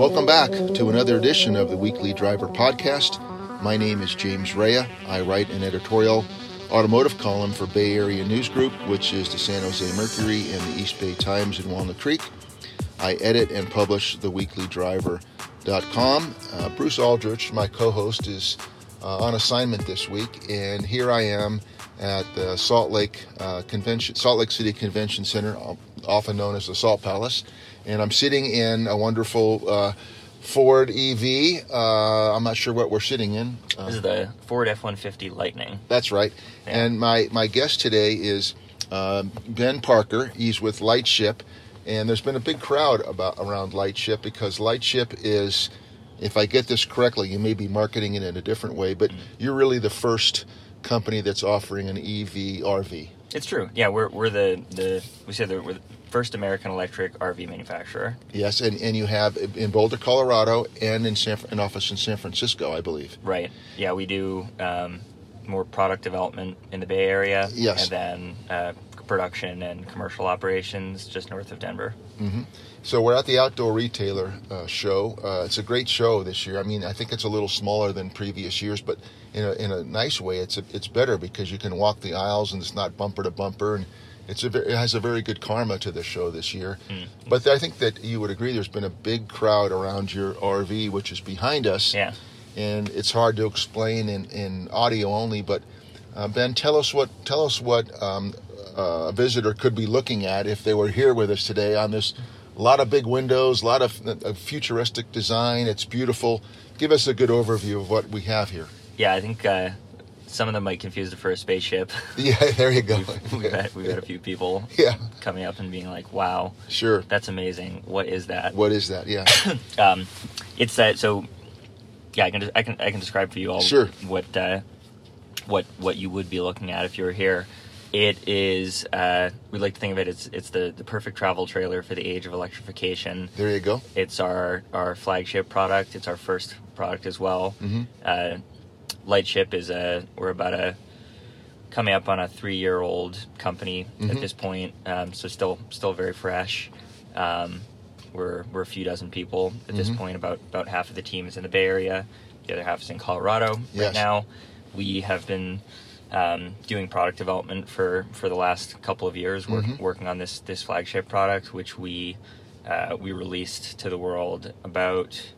Welcome back to another edition of the Weekly Driver Podcast. My name is James Raia. I write an editorial automotive column for Bay Area News Group, which is the San Jose Mercury and the East Bay Times in Walnut Creek. I edit and publish the weeklydriver.com. Uh, Bruce Aldrich, my co host, is uh, on assignment this week, and here I am at the Salt Lake uh, Convention, Salt Lake City Convention Center, often known as the Salt Palace, and I'm sitting in a wonderful uh, Ford EV. Uh, I'm not sure what we're sitting in. Uh, This is the Ford F-150 Lightning. That's right. Yeah. And my, my guest today is um Ben Parker. He's with Lightship, and there's been a big crowd about around Lightship because Lightship is, if I get this correctly, you may be marketing it in a different way, but you're really the first company that's offering an EV RV. It's true. Yeah, we're we're the the we said that we're the first American electric RV manufacturer. Yes, and, and you have in Boulder, Colorado, and in San, an office in San Francisco, I believe. Right. Yeah, we do um, more product development in the Bay Area. Yes. And then uh, production and commercial operations just north of Denver. So we're at the Outdoor Retailer uh, show. Uh, it's a great show this year. I mean, I think it's a little smaller than previous years, but in a, in a nice way, it's a, it's better because you can walk the aisles and it's not bumper to bumper, and it's a, it has a very good karma to the show this year. But I think that you would agree there's been a big crowd around your RV, which is behind us, Yeah. and it's hard to explain in, in audio only. But uh, Ben, tell us what tell us what um, a visitor could be looking at if they were here with us today on this. A lot of big windows, a lot of, of futuristic design. It's beautiful. Give us a good overview of what we have here. Yeah, I think uh, some of them might confuse it for a spaceship. Yeah, there you go. we've, had, we've had a few people Yeah, coming up and being like, "Wow, sure. that's amazing. What is that?" What is that? Yeah, um, it's that so yeah i can i can i can describe for you all Sure. what uh, what what you would be looking at if you were here it is uh, we like to think of it it's it's the the perfect travel trailer for the age of electrification there you go. it's our our flagship product it's our first product as well Mhm. uh, lightship is a we're about a coming up on a three year old company Mhm. at this point um, so still still very fresh um, we're we're a few dozen people at this Mhm. point about about half of the team is in the bay area the other half is in colorado Yes. right now we have been um, doing product development for for the last couple of years work, Mhm. working on this this flagship product which we uh, we released to the world about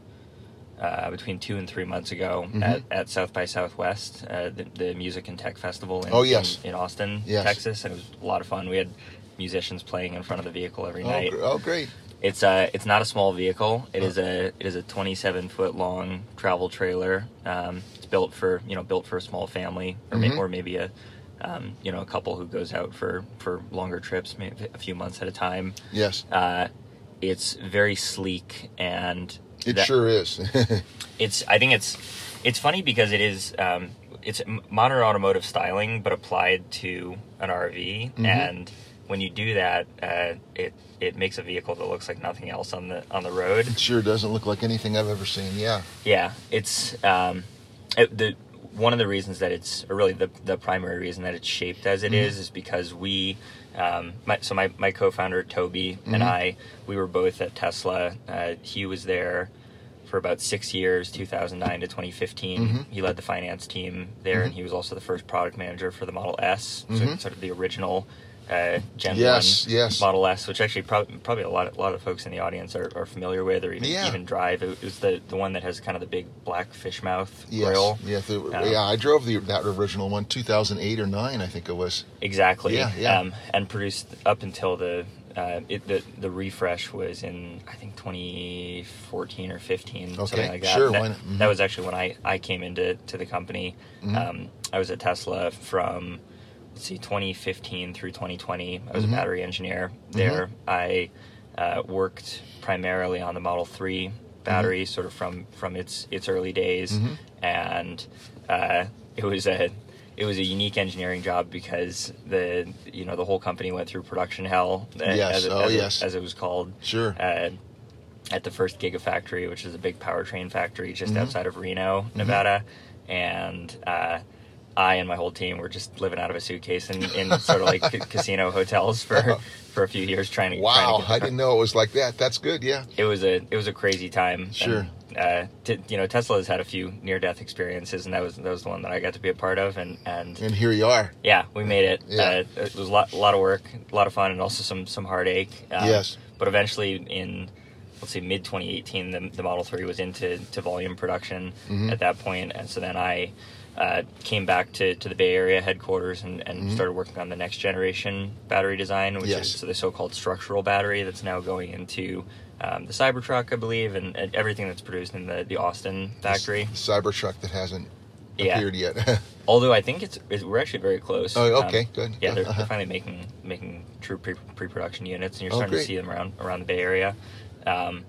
uh, between two and three months ago Mhm. at, at South by Southwest, uh, the, the music and tech festival in, Oh, yes. in, in Austin, Yes. Texas, and it was a lot of fun. We had musicians playing in front of the vehicle every Oh, night. gr- oh, great. It's a it's not a small vehicle. It Oh. a it is a 27 foot long travel trailer. Um, it's built for you know built for a small family or, Mhm. may, or maybe a um, you know a couple who goes out for for longer trips, maybe a few months at a time. Yes, Uh, it's very sleek and it that- sure is. it's I think it's it's funny because it is um, it's modern automotive styling but applied to an RV Mhm. and when you do that uh, it it makes a vehicle that looks like nothing else on the on the road it sure doesn't look like anything I've ever seen. Yeah. yeah it's um, it, the one of the reasons that it's or really the the primary reason that it's shaped as it is Mhm. is because we um, my, so my, my co-founder Toby and Mhm. I we were both at Tesla uh, he was there for about six years 2009 to 2015 Mhm. he led the finance team there and Mhm. he was also the first product manager for the Model S so Mhm. sort of the original uh, Gen Yes, 1 yes. Model S which actually probably, probably a lot of, a lot of folks in the audience are, are familiar with or even Yeah. even drive it was the, the one that has kind of the big black fish mouth Yes. grill Yeah. The, Um, yeah. I drove the that original one, 2008 or nine, I think it was. Exactly. Yeah, yeah. Um, and produced up until the uh, it, the the refresh was in I think 2014 or 15, Okay, something like that. sure, That, why not? Mhm. that was actually when I, I came into to the company. Mhm. Um, I was at Tesla from see 2015 through 2020. I was Mhm. a battery engineer there. I uh, worked primarily on the Model 3 battery, sort of from from its its early days, Mhm. and uh, it was a it was a unique engineering job because the you know the whole company went through production hell. uh, Yes. as, it, Oh, as, it- yes. as it was called. Sure. Uh, at the first Gigafactory, which is a big powertrain factory just Mhm. outside of Reno, Nevada, and uh, I and my whole team were just living out of a suitcase in, in sort of like ca- casino hotels for for a few years trying to. trying to Wow, I didn't know it was like that. That's good. Yeah. It was a it was a crazy time. Sure. And, uh, t- you know, Tesla has had a few near death experiences, and that was that was the one that I got to be a part of, and and And here you are. yeah, we made it. Yeah. Uh, it was a lot, a lot of work, a lot of fun, and also some some heartache. Um, Yes. But eventually, in let's say mid 2018, the, the Model 3 was into to volume production Mhm. at that point, and so then I uh, came back to, to the Bay Area headquarters and, and Mhm. started working on the next generation battery design, which Yes. is the so-called structural battery that's now going into um, the Cybertruck, I believe, and, and everything that's produced in the, the Austin factory. The Cybertruck that hasn't Yeah. appeared yet. Although I think it's, it's we're actually very close. oh, Um, okay, good. yeah, they're, Uh-huh. they're finally making making true pre pre-production units, and you're Oh, starting to see them around around the Bay Area. Um,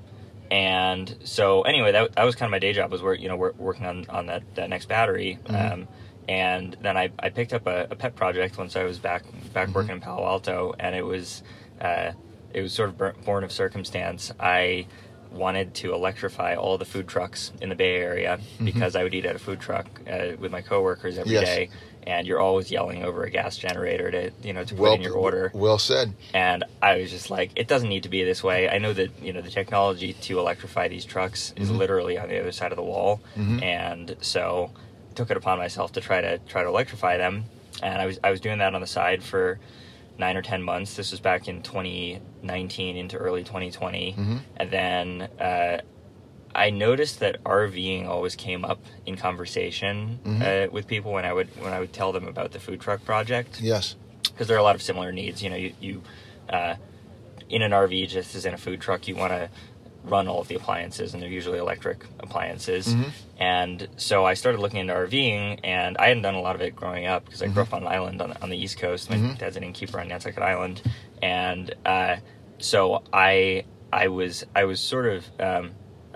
and so anyway, that, that was kind of my day job was you know wor- working on on that that next battery. Mhm. Um, and then I, I picked up a, a pet project once I was back back Mhm. working in Palo Alto, and it was uh, it was sort of born of circumstance. I wanted to electrify all the food trucks in the Bay Area Mhm. because I would eat at a food truck uh, with my coworkers every day, Yes. And you're always yelling over a gas generator to you know to put well, in your order. Well said. And I was just like, it doesn't need to be this way. I know that you know the technology to electrify these trucks is Mhm. literally on the other side of the wall, Mhm. and so I took it upon myself to try to try to electrify them. And I was I was doing that on the side for nine or ten months. This was back in 2019 into early 2020, Mhm. and then. Uh, I noticed that RVing always came up in conversation Mhm. uh, with people when I would when I would tell them about the food truck project Yes. because there are a lot of similar needs. You know, you, you uh, in an RV just as in a food truck, you want to run all of the appliances, and they're usually electric appliances. Mhm. And so I started looking into RVing, and I hadn't done a lot of it growing up because I grew up on an island on the, on the East Coast. My dad's an innkeeper on Nantucket Island, and uh, so I I was I was sort of um,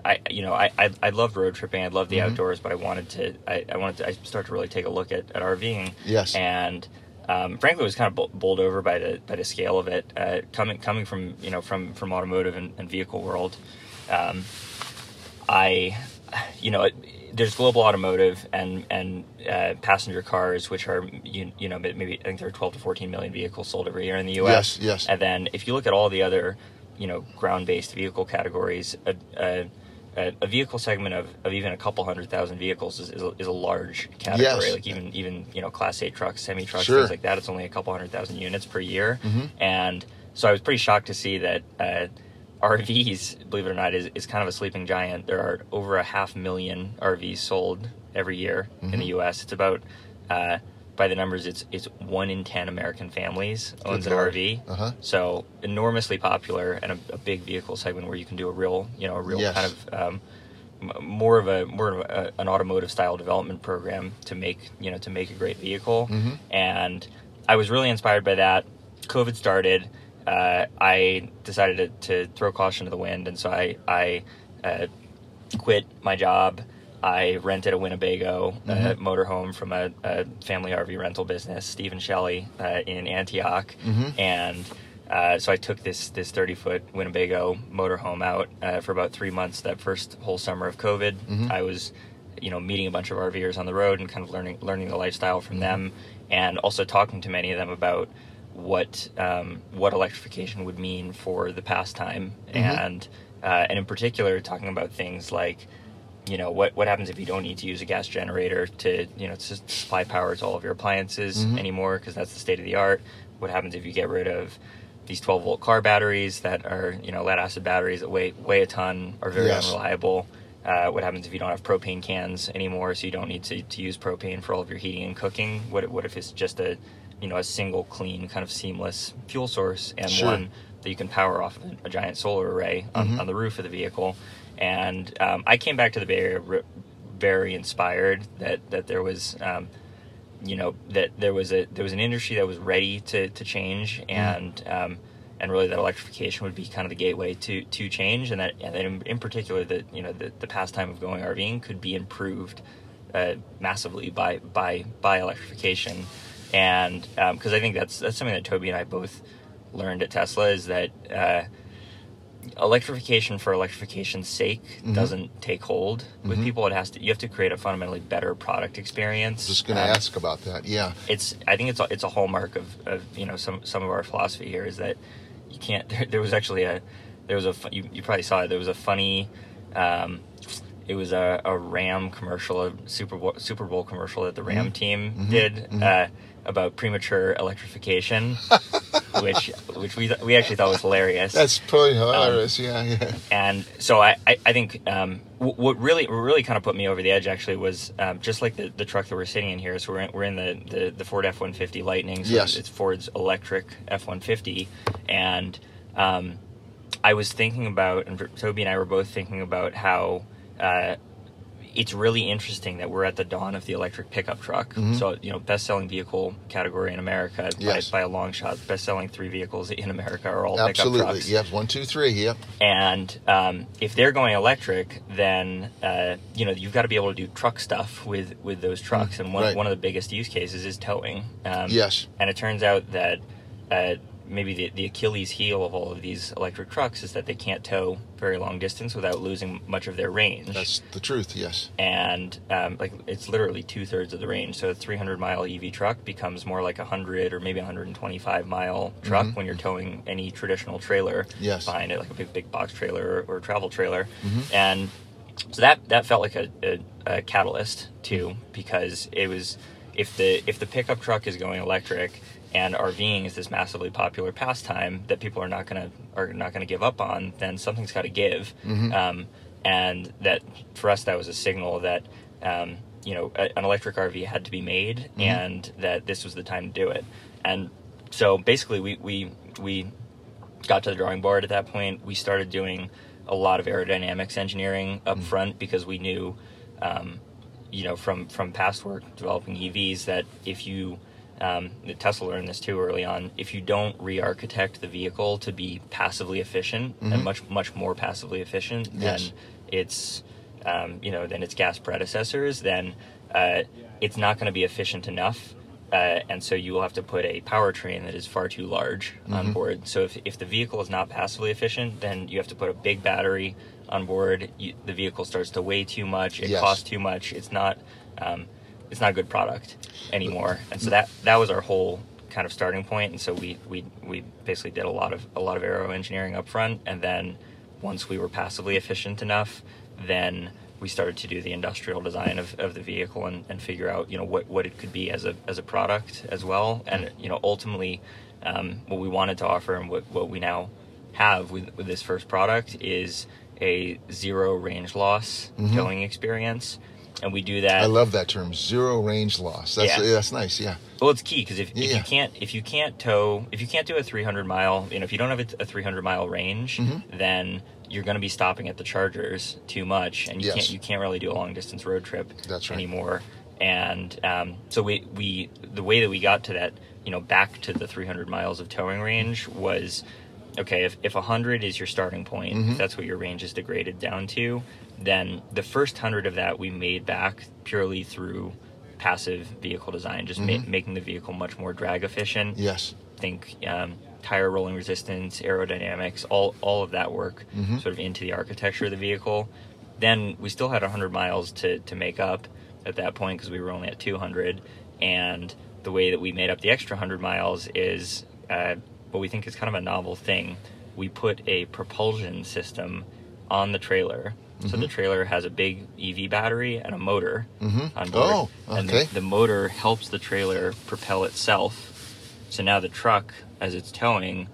I you know I, I I loved road tripping. I loved the Mhm. outdoors, but I wanted to I, I wanted to I started to really take a look at, at RVing Yes. and um, frankly was kind of bowled over by the by the scale of it uh, coming coming from you know from from automotive and, and vehicle world um, I you know it, there's global automotive and and uh, passenger cars which are you, you know maybe I think there are 12 to 14 million vehicles sold every year in the US Yes, yes. and then if you look at all the other you know ground based vehicle categories a, a, a a vehicle segment of, of even a couple hundred thousand vehicles is, is, a, is a large category Yes. like even even you know class 8 trucks semi trucks Sure. things like that it's only a couple hundred thousand units per year Mhm. and so i was pretty shocked to see that uh, rvs believe it or not is, is kind of a sleeping giant there are over a half million rvs sold every year in Mhm. the us it's about uh, by the numbers it's it's one in ten american families owns Good an Lord. rv Uh-huh. so enormously popular and a, a big vehicle segment where you can do a real, you know, a real Yes. kind of um, more of a more of a, an automotive style development program to make you know to make a great vehicle. Mhm. And I was really inspired by that. COVID started. Uh, I decided to, to throw caution to the wind, and so I I uh, quit my job. I rented a Winnebago uh, Mhm. motorhome from a, a family RV rental business, Stephen Shelley, uh, in Antioch, Mhm. and uh, so I took this this 30 foot Winnebago motorhome out uh, for about three months. That first whole summer of COVID, Mhm. I was, you know, meeting a bunch of RVers on the road and kind of learning learning the lifestyle from them, and also talking to many of them about what um, what electrification would mean for the pastime, Mhm. and uh, and in particular talking about things like you know what what happens if you don't need to use a gas generator to you know to supply power to all of your appliances Mhm. anymore because that's the state of the art what happens if you get rid of these 12 volt car batteries that are you know lead acid batteries that weigh weigh a ton are very Yes. unreliable uh, what happens if you don't have propane cans anymore so you don't need to, to use propane for all of your heating and cooking what what if it's just a you know a single clean kind of seamless fuel source and Sure. one that you can power off a, a giant solar array on, Mhm. on the roof of the vehicle. And um, I came back to the Bay Area re- very inspired that that there was, um, you know, that there was a there was an industry that was ready to to change and. Um, and really, that electrification would be kind of the gateway to, to change, and that, and that in, in particular, that you know, the, the pastime of going RVing could be improved uh, massively by by by electrification, and because I think that's that's something that Toby and I both learned at Tesla is that uh, electrification for electrification's sake Mm-hmm. doesn't take hold with people. It has to. You have to create a fundamentally better product experience. Just going to Um, ask about that. Yeah. it's I think it's a, it's a hallmark of, of you know some some of our philosophy here is that you can't there, there was actually a there was a you, you probably saw it there was a funny um, it was a, a Ram commercial a Super Bowl Super Bowl commercial that the Ram team did uh, about premature electrification which which we we actually thought was hilarious That's pretty hilarious. yeah, yeah. and so I, I, I think um, w- what really really kind of put me over the edge actually was um, just like the, the truck that we're sitting in here. So we're in, we're in the, the, the Ford F one fifty Lightning. So Yes. it's Ford's electric F one fifty, and um, I was thinking about, and Toby and I were both thinking about how. Uh, it's really interesting that we're at the dawn of the electric pickup truck. So, you know, best selling vehicle category in America Mm-hmm. Yes. by, by a long shot. Best selling three vehicles in America are all pickup Absolutely. trucks. Yep. One, two, three. Yep. And um, if they're going electric, then uh, you know you've got to be able to do truck stuff with with those trucks. And one right. one of the biggest use cases is towing. Um, Yes. And it turns out that uh, maybe the, the Achilles heel of all of these electric trucks is that they can't tow very long distance without losing much of their range. That's the truth. Yes. and um, like it's literally two thirds of the range. So a 300 mile EV truck becomes more like a 100 or maybe 125 mile truck when you're towing any traditional trailer Mm-hmm. Yes. behind it, like a big big box trailer or, or travel trailer. Mm-hmm. And so that that felt like a, a, a catalyst too, because it was if the if the pickup truck is going electric and RVing is this massively popular pastime that people are not gonna are not gonna give up on, then something's got to give. Um, and that for us that was a signal that um, you know a, an electric RV had to be made, and that this was the time to do it. And so basically, we we we got to the drawing board at that point. We started doing a lot of aerodynamics engineering up front because we knew, um, you know, from from past work developing EVs that if you um, Tesla learned this too early on. If you don't re-architect the vehicle to be passively efficient and much much more passively efficient Yes. than its um, you know than its gas predecessors, then uh, it's not going to be efficient enough. Uh, and so you will have to put a powertrain that is far too large on board. So if, if the vehicle is not passively efficient, then you have to put a big battery on board. You, the vehicle starts to weigh too much. It Yes. costs too much. It's not um, it's not a good product anymore. And so that that was our whole kind of starting point. And so we we, we basically did a lot of a lot of aero engineering up front, and then once we were passively efficient enough, then we started to do the industrial design of, of the vehicle and, and figure out you know what, what it could be as a as a product as well and you know ultimately um, what we wanted to offer and what, what we now have with, with this first product is a zero range loss towing experience and we do that I love that term. Zero range loss. That's Yeah. that's nice. Yeah. well, it's key because if, if Yeah. you can't if you can't tow if you can't do a 300 mile you know if you don't have a, a 300 mile range Mm-hmm. then you're going to be stopping at the chargers too much and you Yes. can't you can't really do a long distance road trip That's right. anymore and um, so we we the way that we got to that you know back to the 300 miles of towing range was okay if, if 100 is your starting point Mm-hmm. that's what your range is degraded down to then the first 100 of that we made back purely through passive vehicle design just ma- making the vehicle much more drag efficient Mm-hmm. Yes. think um, tire rolling resistance, aerodynamics, all all of that work Mm-hmm. sort of into the architecture of the vehicle. Then we still had 100 miles to, to make up at that point because we were only at 200. And the way that we made up the extra 100 miles is uh, what we think is kind of a novel thing. We put a propulsion system on the trailer. So Mm-hmm. the trailer has a big EV battery and a motor on board. Oh, And the, the motor helps the trailer propel itself. So now the truck, as it's towing,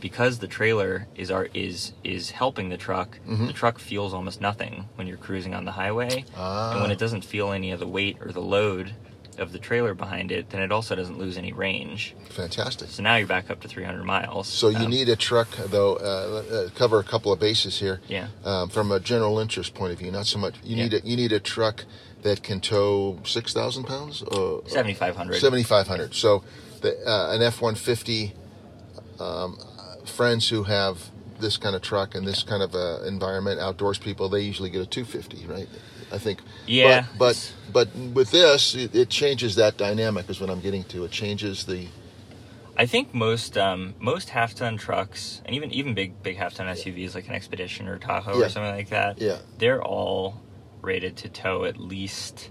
because the trailer is our is is helping the truck, Mm-hmm. the truck feels almost nothing when you're cruising on the highway. And when Ah. it doesn't feel any of the weight or the load of the trailer behind it, then it also doesn't lose any range. Fantastic. So now you're back up to 300 miles. So you Um, need a truck, though. Uh, uh, cover a couple of bases here. Yeah. Um, from a general interest point of view, not so much. You Yeah. need a you need a truck that can tow six thousand pounds. Uh, 7,500. Seventy five hundred. So, the, uh, an F one fifty. Friends who have this kind of truck and this kind of uh, environment, outdoors people, they usually get a two fifty, right? I think. Yeah, But but, but with this, it, it changes that dynamic. Is what I'm getting to. It changes the I think most um, most half ton trucks and even even big big half ton SUVs like an Expedition or Tahoe Yeah. or something like that. Yeah. they're all rated to tow at least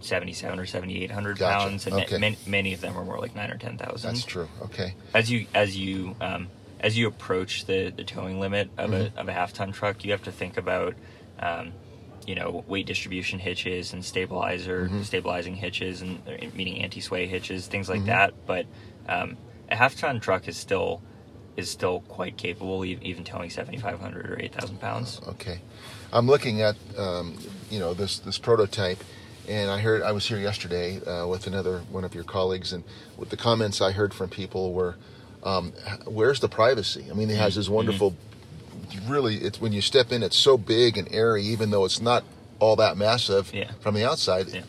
seventy seven or seventy eight hundred Gotcha. pounds, and Okay. many, many of them are more like nine or ten thousand. That's true. Okay. As you as you um, as you approach the, the towing limit of Mhm. a of a half ton truck, you have to think about. Um, you know, weight distribution hitches and stabilizer, Mhm. stabilizing hitches, and uh, meaning anti-sway hitches, things like Mhm. that. But um, a half-ton truck is still is still quite capable, even towing 7,500 or 8,000 pounds. Okay, I'm looking at um, you know this this prototype, and I heard I was here yesterday uh, with another one of your colleagues, and with the comments I heard from people were, um, "Where's the privacy?" I mean, it has this wonderful, really. It's when you step in, it's so big and airy, even though it's not all that massive Yeah. from the outside. Yeah.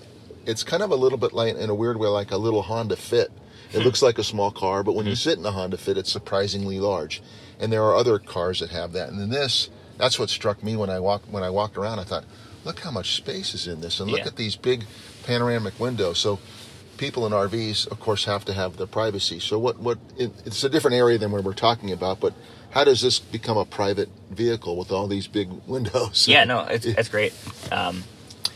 It's kind of a little bit like, in a weird way, like a little Honda Fit. It hmm. looks like a small car, but when you hmm. sit in a Honda Fit, it's surprisingly large. And there are other cars that have that. And then this, that's what struck me when I walked when I walked around. I thought, look how much space is in this, and look Yeah. at these big panoramic windows. So people in RVs, of course, have to have their privacy. So what what it, it's a different area than what we're talking about, but. How does this become a private vehicle with all these big windows? Yeah, no, it's it's great. Um,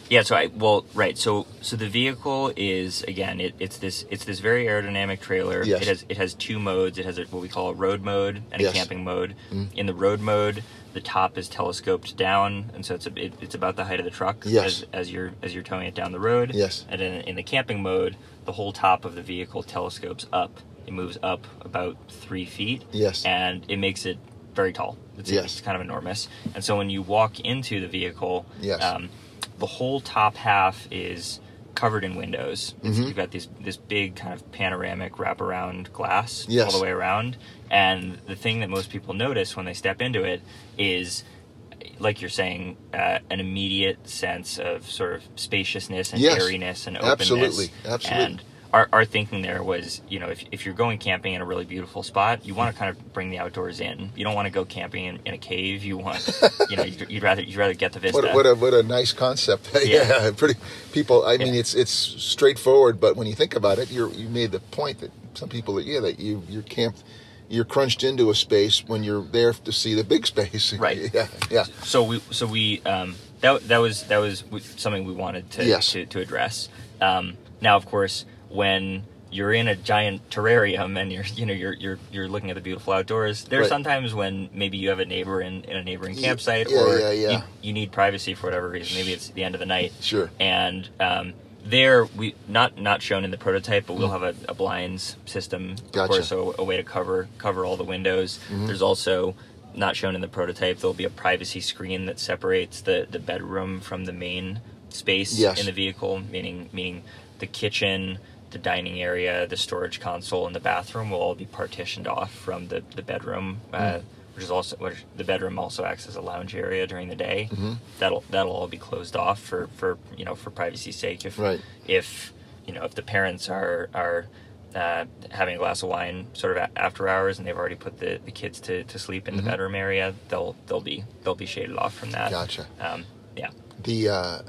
yeah, so I well, right. So so the vehicle is again, it, it's this it's this very aerodynamic trailer. Yes. It has it has two modes. It has a, what we call a road mode and Yes. a camping mode. Mm. In the road mode, the top is telescoped down, and so it's a, it, it's about the height of the truck Yes. as, as you're as you're towing it down the road. Yes. And in, in the camping mode, the whole top of the vehicle telescopes up. It moves up about three feet. Yes. And it makes it very tall. It's, Yes. it's kind of enormous. And so when you walk into the vehicle, Yes. um, the whole top half is covered in windows. Mhm. You've got these this big kind of panoramic wraparound glass Yes. all the way around. And the thing that most people notice when they step into it is, like you're saying, uh, an immediate sense of sort of spaciousness and Yes. airiness and openness. Absolutely. Absolutely. And our, our thinking there was, you know, if, if you're going camping in a really beautiful spot, you want to kind of bring the outdoors in. You don't want to go camping in, in a cave. You want, you know, you'd, you'd rather you'd rather get the vista. What, what a what a nice concept. yeah. Yeah. pretty people. I mean, it's it's straightforward, but when you think about it, you you made the point that some people, yeah, that you you're camped, you're crunched into a space when you're there to see the big space. Right. Yeah. Yeah. so we so we um, that that was that was something we wanted to Yes. to, to address. Um, now, of course, when you're in a giant terrarium and you're you know you're you're you're looking at the beautiful outdoors. There are Right. sometimes when maybe you have a neighbor in, in a neighboring campsite, yeah, or yeah, yeah. You, you need privacy for whatever reason. Maybe it's the end of the night. Sure. And um, there we not not shown in the prototype, but we'll have a, a blinds system, of Mm. Course, so a way to cover cover all the windows. Mhm. There's also not shown in the prototype. There'll be a privacy screen that separates the, the bedroom from the main space Yes. in the vehicle, meaning meaning the kitchen, the dining area, the storage console, and the bathroom will all be partitioned off from the the bedroom. Uh, Mm. which is also which the bedroom also acts as a lounge area during the day. Mhm. That'll that'll all be closed off for for you know for privacy's sake. If Right. if you know if the parents are are uh, having a glass of wine sort of a- after hours and they've already put the, the kids to, to sleep in Mhm. the bedroom area, they'll they'll be they'll be shaded off from that. Gotcha. Um, yeah. The uh,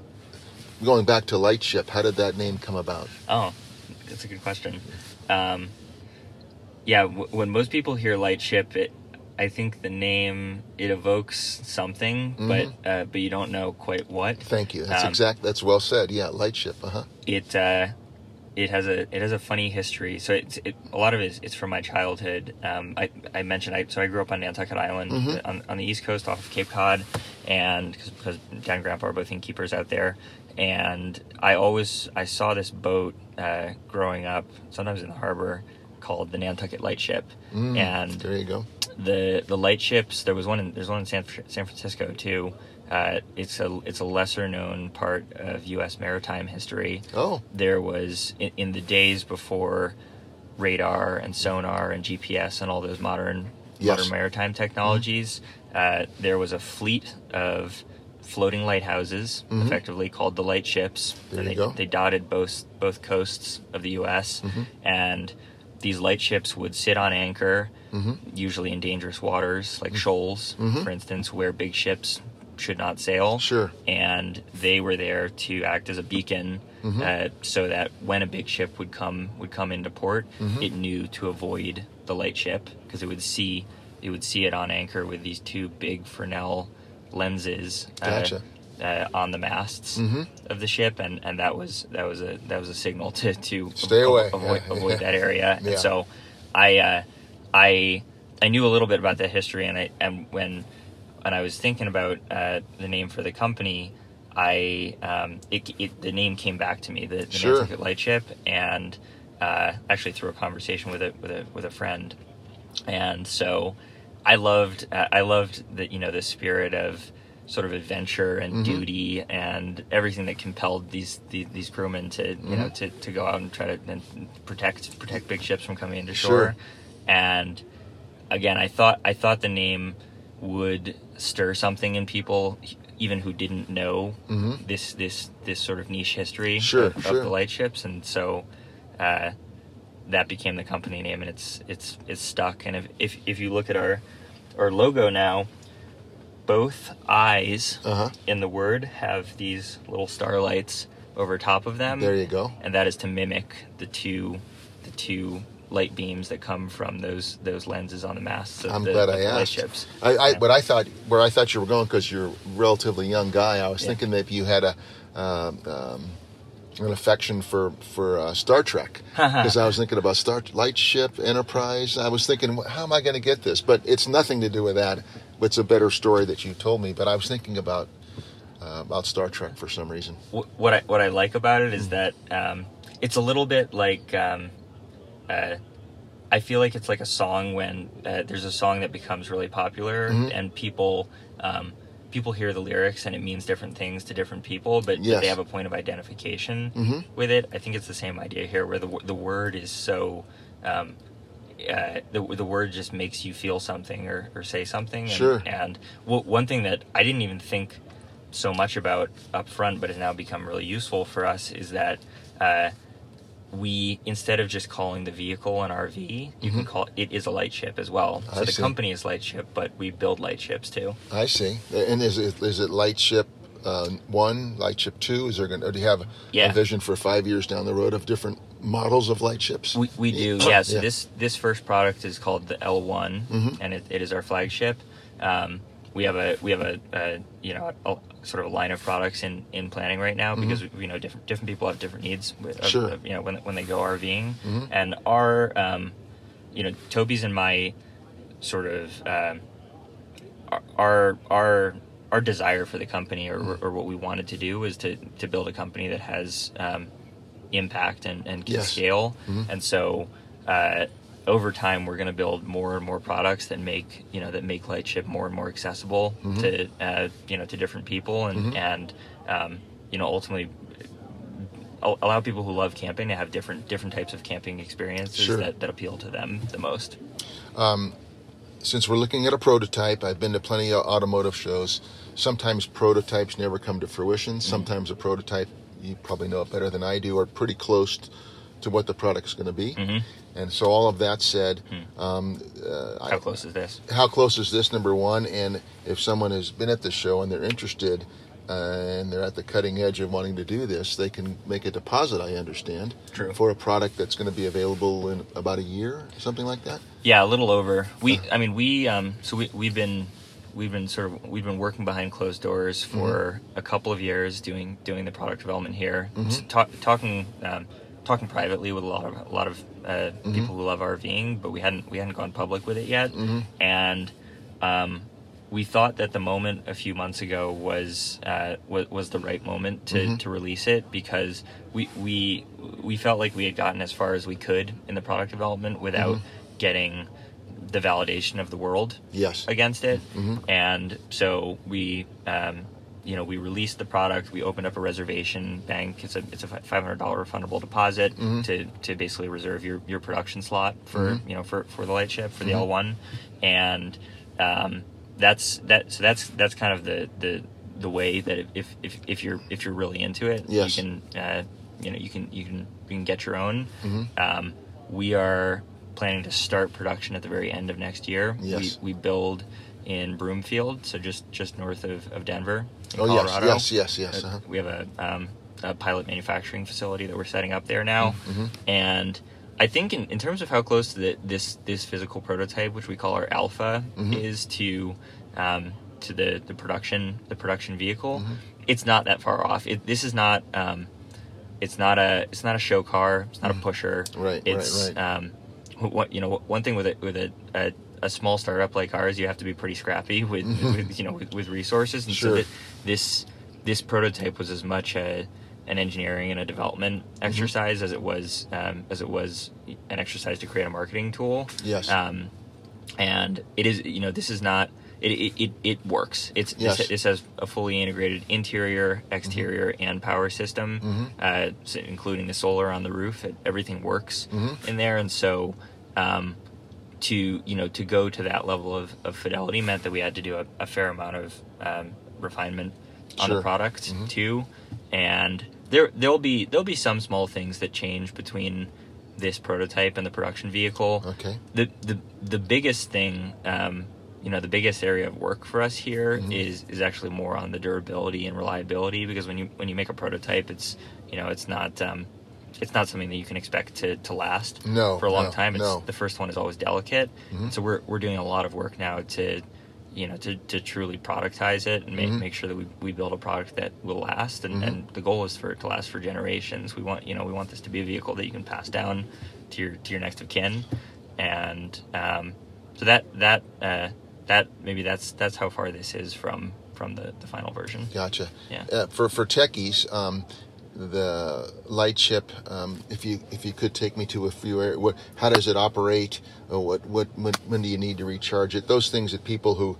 going back to Lightship, how did that name come about? Oh, that's a good question. Um, yeah, w- when most people hear lightship, it I think the name it evokes something, but uh, but you don't know quite what. Thank you. That's Um, exact. That's well said. Yeah, Lightship. Uh huh. it uh, it has a it has a funny history. So it's it, a lot of it is it's from my childhood. Um, I, I mentioned I so I grew up on Nantucket Island Mhm. on, on the east coast off of Cape Cod, and because dad and grandpa are both innkeepers out there, and I always I saw this boat uh, growing up, sometimes in the harbor, called the Nantucket Lightship, Mm, and there you go. the the light ships. There was one. In, there's one in San San Francisco too. Uh, it's a it's a lesser known part of U.S. maritime history. Oh, There was in, in the days before radar and sonar and GPS and all those modern Yes. modern maritime technologies. Uh, there was a fleet of floating lighthouses, Mhm. effectively called the light ships. There and they, they dotted both both coasts of the U.S. Mhm. and these light ships would sit on anchor hmm usually in dangerous waters like shoals, Mhm. for instance, where big ships should not sail. Sure. And they were there to act as a beacon, Mm-hmm. uh, so that when a big ship would come would come into port, Mm-hmm. it knew to avoid the light ship because it would see it would see it on anchor with these two big Fresnel lenses. uh, Gotcha. uh, on the masts Mhm. of the ship, and, and that was that was a that was a signal to to Stay away. avoid, Yeah, avoid yeah. that area. Yeah. And so, I uh, I I knew a little bit about the history, and I and when when I was thinking about uh, the name for the company, I um, it, it the name came back to me the, the Sure. Nantucket Lightship, and uh, actually through a conversation with a with a with a friend, and so I loved uh, I loved the you know the spirit of sort of adventure and Mm-hmm. duty and everything that compelled these these, these crewmen to you Mm-hmm. know to, to go out and try to and protect protect big ships from coming into Sure. shore and again I thought I thought the name would stir something in people even who didn't know Mhm. this this this sort of niche history Sure, of, sure. of the lightships and so uh, that became the company name and it's it's it's stuck and if if, if you look at our our logo now both i's Uh-huh. in the word have these little starlights over top of them There you go. and that is to mimic the two the two light beams that come from those those lenses on the masts of I'm the, glad I asked. ships I, I, Yeah. but I thought where I thought you were going because you're a relatively young guy. I was Yeah. thinking maybe you had a um, um, an affection for for uh, Star Trek because I was thinking about Star Lightship Enterprise. I was thinking, how am I going to get this? But it's nothing to do with that. It's a better story that you told me. But I was thinking about uh, about Star Trek for some reason. What I what I like about it is that um, it's a little bit like um, uh, I feel like it's like a song when uh, there's a song that becomes really popular Mhm. and people um, people hear the lyrics and it means different things to different people, but Yes. they have a point of identification Mhm. with it. I think it's the same idea here, where the the word is so. Um, uh, the, the word just makes you feel something or, or say something. And, Sure. And w- one thing that I didn't even think so much about up front, but has now become really useful for us, is that uh, we instead of just calling the vehicle an RV, you can call it is a light ship as well. So Mm-hmm. I the see. company is Lightship, but we build light ships too. I see. And is it is it Lightship uh, one, Lightship two? Is there going? to Do you have Yeah. a vision for five years down the road of different models of lightships? We, we do, yeah. So Yeah. this this first product is called the L1, Mhm. and it, it is our flagship. Um, we have a we have a, a you know a, sort of a line of products in, in planning right now because you know different different people have different needs with, of- Mm-hmm. Sure. of, you know when when they go RVing Mhm. and our um, you know Toby's and my sort of um, our our our desire for the company or, Mm-hmm. or what we wanted to do was to to build a company that has um, impact and, and can Yes. scale Mhm. and so uh, over time we're going to build more and more products that make you know that make lightship more and more accessible Mhm. to uh, you know to different people and Mhm. and um, you know ultimately allow people who love camping to have different different types of camping experiences Sure. that, that appeal to them the most Um, since we're looking at a prototype, I've been to plenty of automotive shows. Sometimes prototypes never come to fruition. Sometimes a prototype, you probably know it better than I do, are pretty close to what the product's going to be. Mhm. And so, all of that said, um, uh, how close is this how close is this number one and if someone has been at the show and they're interested uh, and they're at the cutting edge of wanting to do this they can make a deposit i understand True. for a product that's going to be available in about a year something like that Yeah, a little over. We, I mean, we, um, so we, we've been, we've been sort of, we've been working behind closed doors for a couple of years, doing doing the product development here, S- talk, talking, um, talking privately with a lot of a lot of uh, people who love RVing, but we hadn't we hadn't gone public with it yet, and um, we thought that the moment a few months ago was uh, was, was the right moment to, to release it because we we we felt like we had gotten as far as we could in the product development without getting the validation of the world yes. against it, Mhm. and so we. Um, you know, we released the product. We opened up a reservation bank. It's a it's a five hundred dollar refundable deposit Mhm. to, to basically reserve your, your production slot for Mhm. you know for, for the light ship for the Mhm. L one, and um, that's that. So that's that's kind of the the, the way that if, if if you're if you're really into it, Yes. you can uh, you know you can you can you can get your own. Mhm. Um, we are planning to start production at the very end of next year. Yes. We, we build in Broomfield, so just just north of, of Denver, Oh, yes, Colorado. yes, yes, yes, Uh, uh-huh. We have a, um, a pilot manufacturing facility that we're setting up there now, Mhm. and I think in, in terms of how close the, this this physical prototype, which we call our alpha, Mhm. is to um, to the, the production the production vehicle, Mhm. it's not that far off. It, this is not um, it's not a it's not a show car. It's not a pusher. Mm. Right, right, It's right. um, what you know one thing with a with a, a a small startup like ours, you have to be pretty scrappy with, with you know with, with resources, and Sure. so that this this prototype was as much a an engineering and a development Mm-hmm. exercise as it was um, as it was an exercise to create a marketing tool. Yes. Um, and it is you know this is not it it, it, it works. It's Yes. this, this has a fully integrated interior, exterior, Mm-hmm. and power system, uh, so including the solar on the roof. It, everything works Mhm. in there, and so. Um, to you know to go to that level of, of fidelity meant that we had to do a, a fair amount of um, refinement on Sure. the product Mhm. too, and there there'll be there'll be some small things that change between this prototype and the production vehicle. Okay. The the the biggest thing, um, you know, the biggest area of work for us here is Mhm. is actually more on the durability and reliability because when you when you make a prototype, it's you know it's not. Um, it's not something that you can expect to, to last No, for a long no, time. It's no. the first one is always delicate. Mhm. So we're we're doing a lot of work now to you know to, to truly productize it and make, Mhm. make sure that we, we build a product that will last and, Mhm. and the goal is for it to last for generations. We want you know we want this to be a vehicle that you can pass down to your to your next of kin and um, so that that uh, that maybe that's that's how far this is from from the, the final version. Gotcha. Yeah. Uh, for for techies, um, the light ship. Um, if you if you could take me to a few areas, what how does it operate? Uh, what what when, when do you need to recharge it? Those things that people who,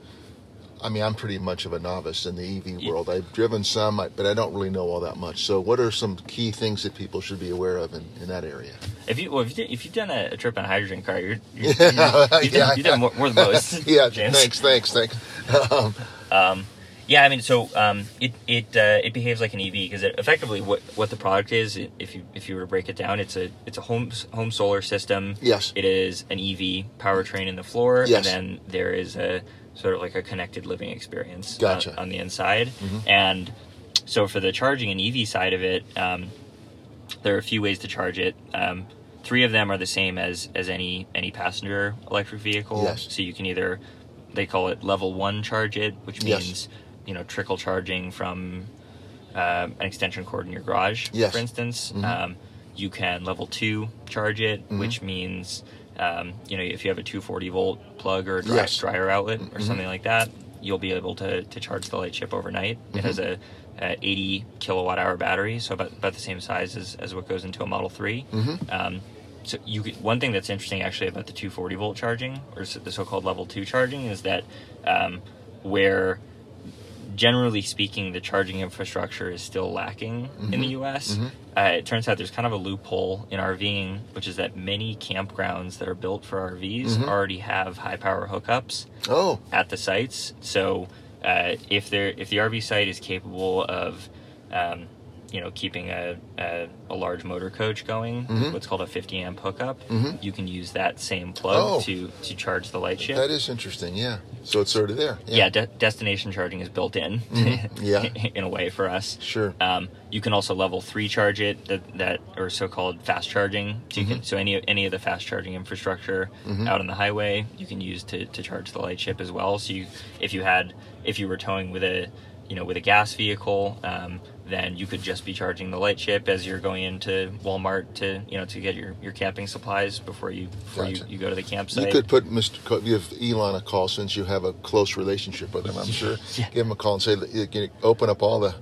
I mean, I'm pretty much of a novice in the EV Yeah. world. I've driven some, but I don't really know all that much. So, what are some key things that people should be aware of in, in that area? If you well, if, you did, if you've done a, trip on a hydrogen car, you're, you're, Yeah, you've, yeah. done, you've done more, more than most. yeah. James. Thanks. Thanks. Thanks. Um, Um, yeah, I mean, so um, it it uh, it behaves like an EV because it, effectively what what the product is, if you if you were to break it down, it's a it's a home home solar system. Yes. It is an EV powertrain in the floor, Yes. and then there is a sort of like a connected living experience Gotcha. on, on the inside. Mhm. And so for the charging and EV side of it, um, there are a few ways to charge it. Um, three of them are the same as as any any passenger electric vehicle. Yes. So you can either they call it level one charge it, which Yes. You know trickle charging from um, an extension cord in your garage, Yes. for instance. Mhm. Um, you can level two charge it, Mhm. which means um, you know if you have a 240 volt plug or a dry, Yes. dryer outlet or Mhm. something like that, you'll be able to, to charge the light ship overnight. It has a, a 80 kilowatt hour battery, so about, about the same size as, as what goes into a Model 3. Mhm. Um, so you could, one thing that's interesting actually about the 240 volt charging or the so-called level 2 charging is that um, where generally speaking the charging infrastructure is still lacking in the Mhm. US Mhm. uh, it turns out there's kind of a loophole in RVing which is that many campgrounds that are built for RVs Mhm. already have high power hookups Oh. at the sites. So uh, if there if the RV site is capable of um, you know keeping a, a, a large motor coach going, Mhm. what's called a 50 amp hookup, Mhm. you can use that same plug Oh. to to charge the light ship. That is interesting. Yeah. So it's sort of there. yeah, de- destination charging is built in. Mhm. Yeah. in a way for us. Sure. Um, you can also level three charge it that, that or so-called fast charging. So you can so any any of the fast charging infrastructure Mhm. out on the highway you can use to, to charge the light ship as well. So you if you had if you were towing with a you know with a gas vehicle, um, then you could just be charging the light ship as you're going into Walmart to you know to get your, your camping supplies before you before Gotcha. you, you go to the campsite. You could put Mr. Co- give Elon a call since you have a close relationship with him. I'm sure. Yeah. Give him a call and say that you can open up all the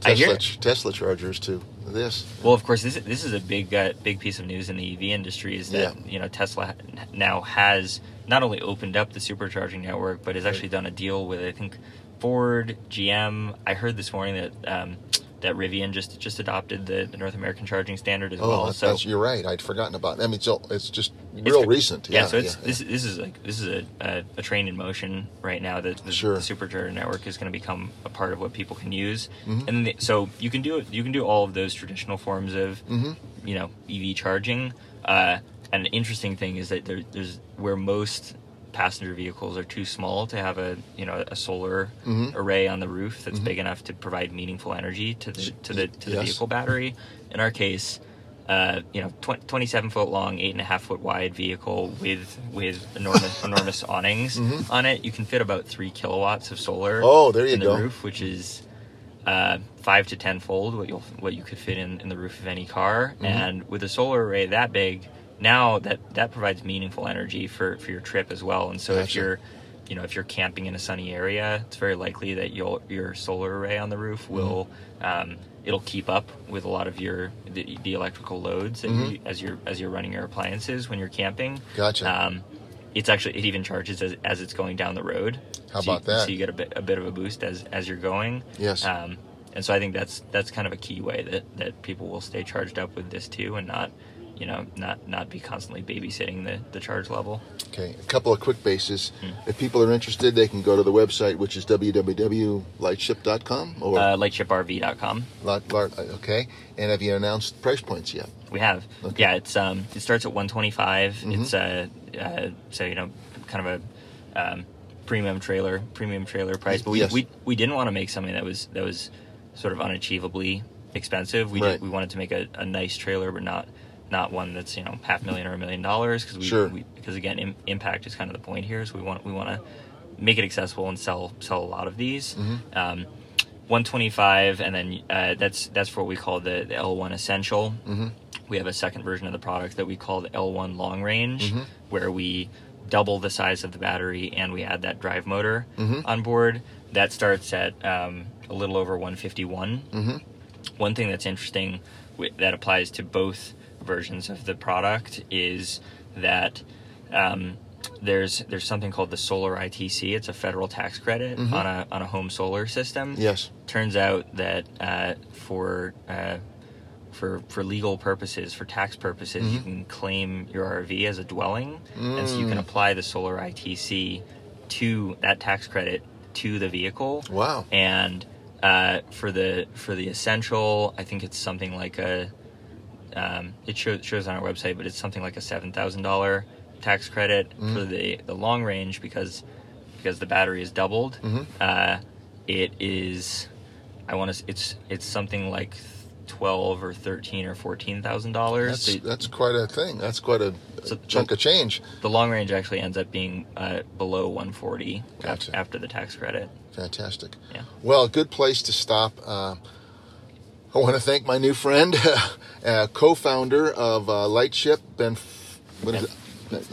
Tesla, Tesla chargers to this. Well, of course, this this is a big uh, big piece of news in the EV industry is that Yeah. you know Tesla now has not only opened up the supercharging network, but has actually done a deal with I think Ford, GM. I heard this morning that um, that Rivian just just adopted the, the North American charging standard as Oh, well. that's, so that's- you're right. I'd forgotten about. It. I mean, it's all- it's just real co- recent. Yeah, Yeah. so it's yeah, this this is like this is a, a, a train in motion right now. That the, Sure. the supercharger network is going to become a part of what people can use, Mhm. and the, so you can do it. You can do all of those traditional forms of Mhm. you know EV charging. Uh, and an interesting thing is that there, there's where most passenger vehicles are too small to have a you know a solar Mhm. array on the roof that's Mhm. big enough to provide meaningful energy to the to the to the Yes. vehicle battery. In our case, uh, you know, tw- 27 foot long, eight and a half foot wide vehicle with with enormous enormous awnings Mhm. on it. You can fit about three kilowatts of solar. Oh, there you go. the roof, which is uh, five to ten fold what you'll what you could fit in, in the roof of any car. Mhm. And with a solar array that big, now that that provides meaningful energy for for your trip as well. And so if you're you know if you're camping in a sunny area, it's very likely that you'll your solar array on the roof Mm-hmm. will. Um, It'll keep up with a lot of your the, the electrical loads Mhm. you, as you're as you're running your appliances when you're camping. Gotcha. Um, it's actually it even charges as, as it's going down the road. How So you- about that? So you get a bit a bit of a boost as as you're going. Yes. Um, and so I think that's that's kind of a key way that, that people will stay charged up with this too, and not, you know, not not be constantly babysitting the, the charge level. Okay, a couple of quick bases. Hmm. If people are interested, they can go to the website, which is www.lightship.com or Uh, lightshiprv.com. Lot- Lot- okay. And have you announced price points yet? We have, Okay. yeah. It's um, it starts at 125. Mhm. It's uh, uh, so you know, kind of a um, premium trailer, premium trailer price. But we, Yes. we we didn't want to make something that was that was sort of unachievably expensive. We Right. did, we wanted to make a, a nice trailer, but not not one that's you know half million or a million dollars because we, Sure. we because again Im- impact is kind of the point here. So we want we want to make it accessible and sell sell a lot of these. Mhm. Um, 125 and then uh, that's that's for what we call the, the L1 essential Mm-hmm. we have a second version of the product that we call the L1 long range, Mhm. where we double the size of the battery and we add that drive motor Mhm. on board. That starts at um, a little over 151. Mm-hmm. One thing that's interesting that applies to both versions of the product is that um, there's there's something called the solar ITC. It's a federal tax credit Mhm. on a on a home solar system Yes. turns out that uh, for uh, for for legal purposes, for tax purposes, you Mhm. can claim your RV as a dwelling, and so you can Mm. apply the solar ITC to that tax credit to the vehicle. Wow. And uh, for the for the essential, I think it's something like a um, it shows shows on our website, but it's something like a seven thousand dollar tax credit Mm. for the the long range because because the battery is doubled. Mhm. Uh, it is I want to it's it's something like twelve or thirteen or fourteen thousand dollars. That's that's quite a thing. That's quite a So- chunk of change. The long range actually ends up being uh, below one forty Gotcha. after the tax credit. Fantastic. Yeah. Well, good place to stop. Uh, I want to thank my new friend, uh, co-founder of uh, Lightship, Ben. What is it?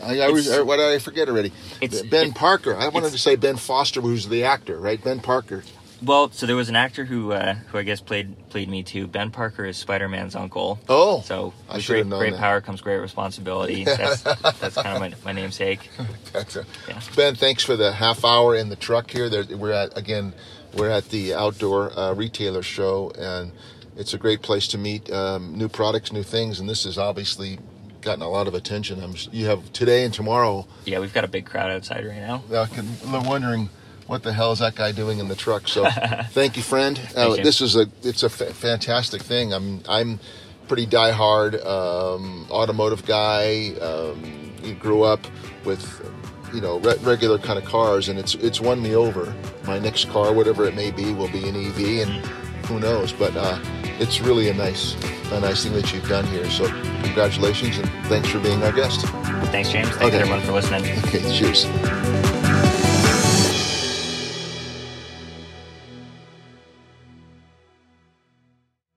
I, I always, It's- what did I forget already? It's- Ben it- Parker. I wanted to say Ben Foster, who's the actor, right? Ben Parker. Well, so there was an actor who uh, who I guess played played me too. Ben Parker is Spider Man's uncle. Oh, So I with should have great, great that. power comes great responsibility. That's that's kind of my, my namesake. Yeah. Ben, thanks for the half hour in the truck here. There, we're at again, we're at the outdoor uh, retailer show, and it's a great place to meet um, new products, new things, and this has obviously gotten a lot of attention. I'm, you have today and tomorrow. Yeah, we've got a big crowd outside right now. I'm wondering what the hell is that guy doing in the truck. So, thank you, friend. Uh, you. this is a it's a fa- fantastic thing. I'm I'm pretty diehard um, automotive guy. Um, you grew up with you know re- regular kind of cars, and it's it's won me over. My next car, whatever it may be, will be an EV, and who knows? But uh, it's really a nice a nice thing that you've done here. So, congratulations and thanks for being our guest. Thanks, James. Thanks Okay. everyone for listening. Okay, cheers.